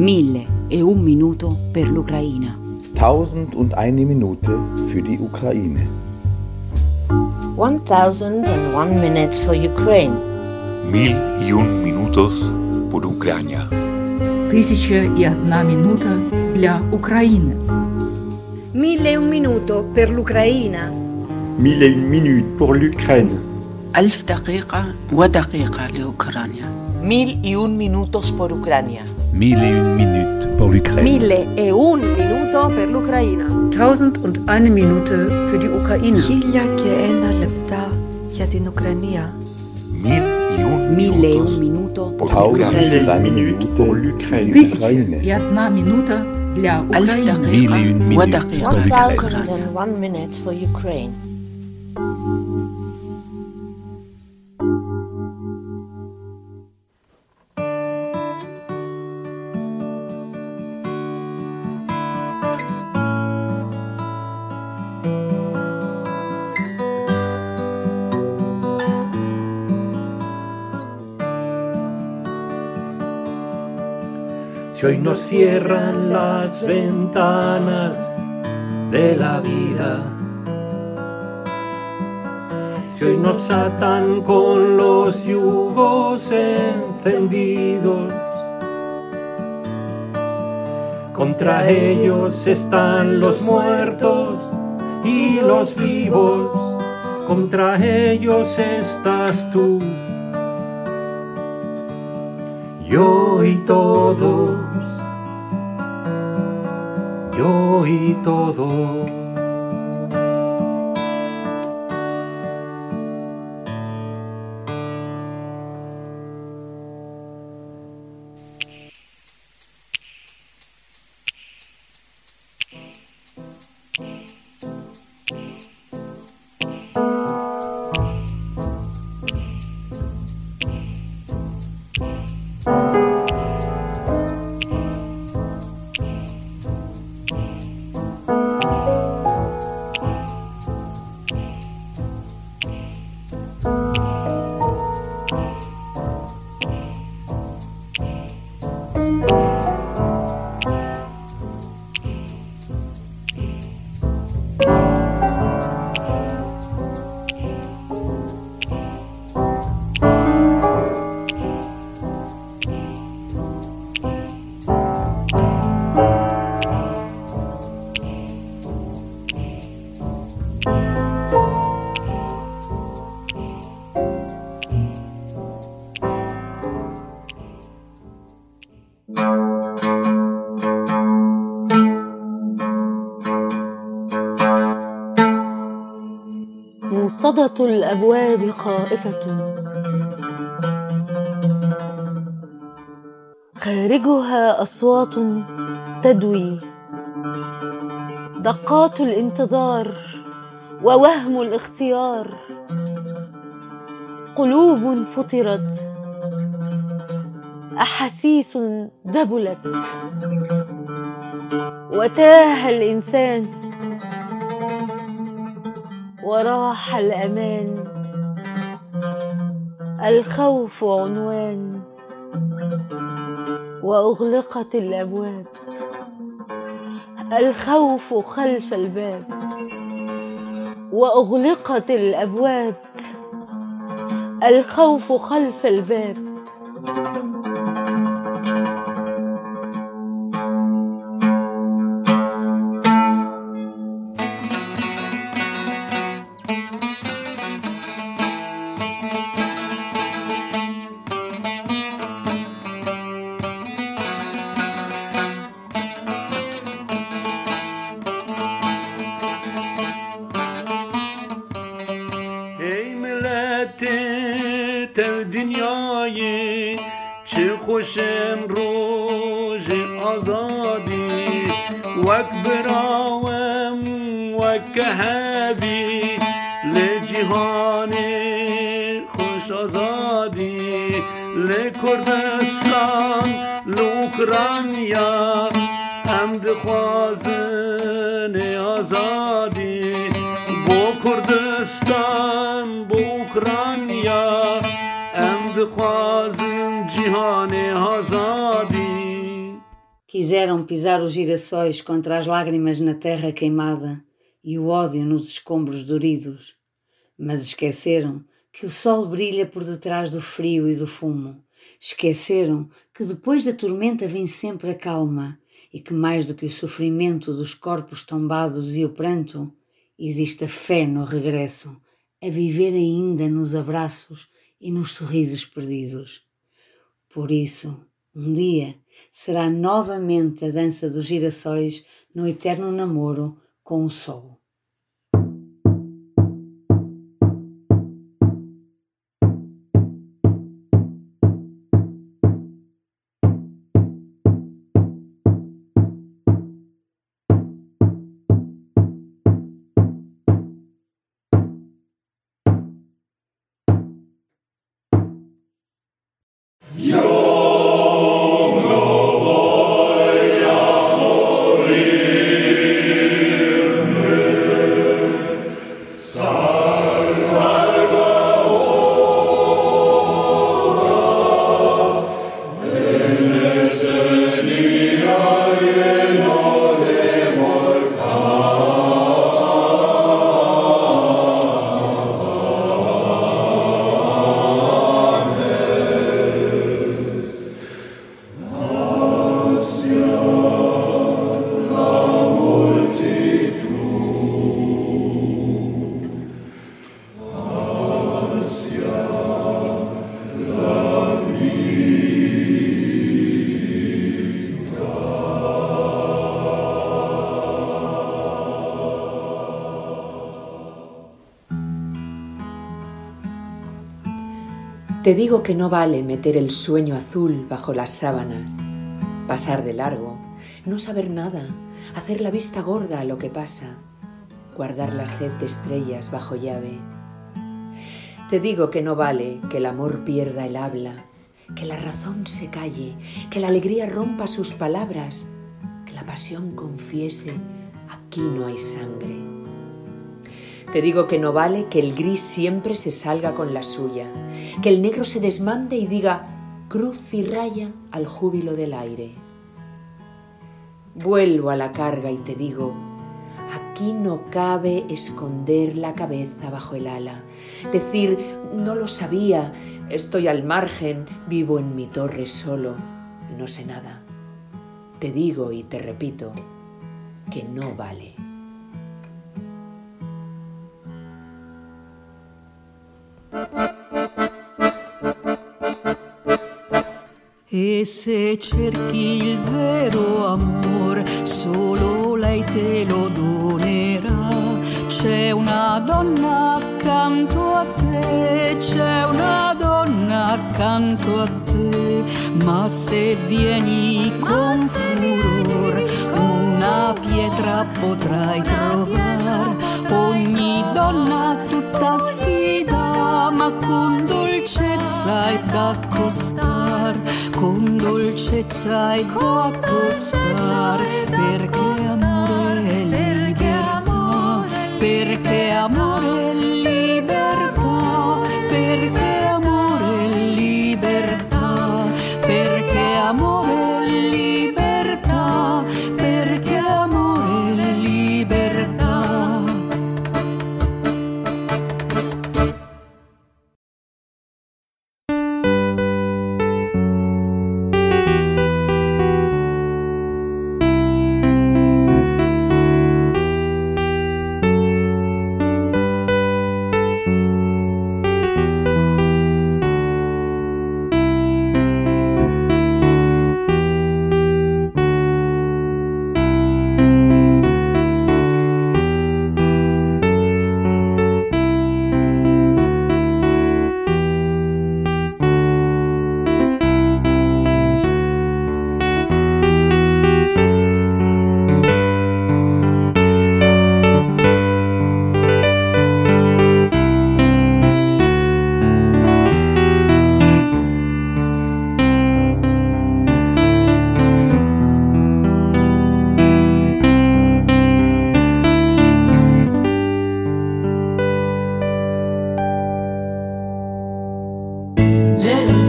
Mille e un minuto per l'Ucraina. Tausend und eine Minute für die Ukraine. 1001 minutes for Ukraine. Mil y un minutos por Ucrania. Тисяча і одна минута для України. Mille e un minuto per l'Ucraina. Mille et une minutes pour l'Ukraine. ألف دقيقة ودقيقة لأوكرانيا Mil y un minutos por Ucrania. Mille et une minute pour l'Ukraine. Mille et un minuto per l'Ukraina. Tausend und eine Minute für die Ukraine. Chilja και ένα λεπτά για την Ουκρανία. Mille et un minuto pour l'Ukraine. Ukraine. и одна минута для Украины. Mille et une minutes pour l'Ukraine. One minute for Ukraine. Si hoy nos cierran las ventanas de la vida, si hoy nos atan con los yugos encendidos, contra ellos están los muertos y los vivos, contra ellos estás tú. Yo y todos, yo y todos. موصدة الأبواب خائفة. خارجها أصوات تدوي. دقات الانتظار ووهم الاختيار. قلوب فطرت. أحاسيس دبلت. وتاه الإنسان وراح الأمان. الخوف عنوان. وأغلقت الأبواب. الخوف خلف الباب. وأغلقت الأبواب. الخوف خلف الباب. تو دنیای چه خوش امروز آزادی. وک براوم وک هبی لجهان خوش آزادی. لکردستان لوکرانیا. حمد خوازن آزادی. بو کردستان بو اوکرانیا Fizeram pisar os girassóis contra as lágrimas na terra queimada e o ódio nos escombros doridos, mas esqueceram que o sol brilha por detrás do frio e do fumo. Esqueceram que depois da tormenta vem sempre a calma e que mais do que o sofrimento dos corpos tombados e o pranto, existe a fé no regresso, a viver ainda nos abraços e nos sorrisos perdidos. Por isso, um dia será novamente a dança dos girassóis no eterno namoro com o sol. Te digo que no vale meter el sueño azul bajo las sábanas, pasar de largo, no saber nada, hacer la vista gorda a lo que pasa, guardar la sed de estrellas bajo llave. Te digo que no vale que el amor pierda el habla, que la razón se calle, que la alegría rompa sus palabras, que la pasión confiese, aquí no hay sangre. Te digo que no vale que el gris siempre se salga con la suya, que el negro se desmande y diga cruz y raya al júbilo del aire. Vuelvo a la carga y te digo, aquí no cabe esconder la cabeza bajo el ala, decir, no lo sabía, estoy al margen, vivo en mi torre solo y no sé nada. Te digo y te repito que no vale. E se cerchi il vero amor, solo lei te lo donerà. C'è una donna accanto a te, c'è una donna accanto a te, ma se vieni con furor, una pietra potrai trovare. Ogni donna tutta si dà, ma con dolcezza è da accostar, con dolcezza è da accostar, perché amore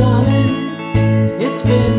darling, it's been.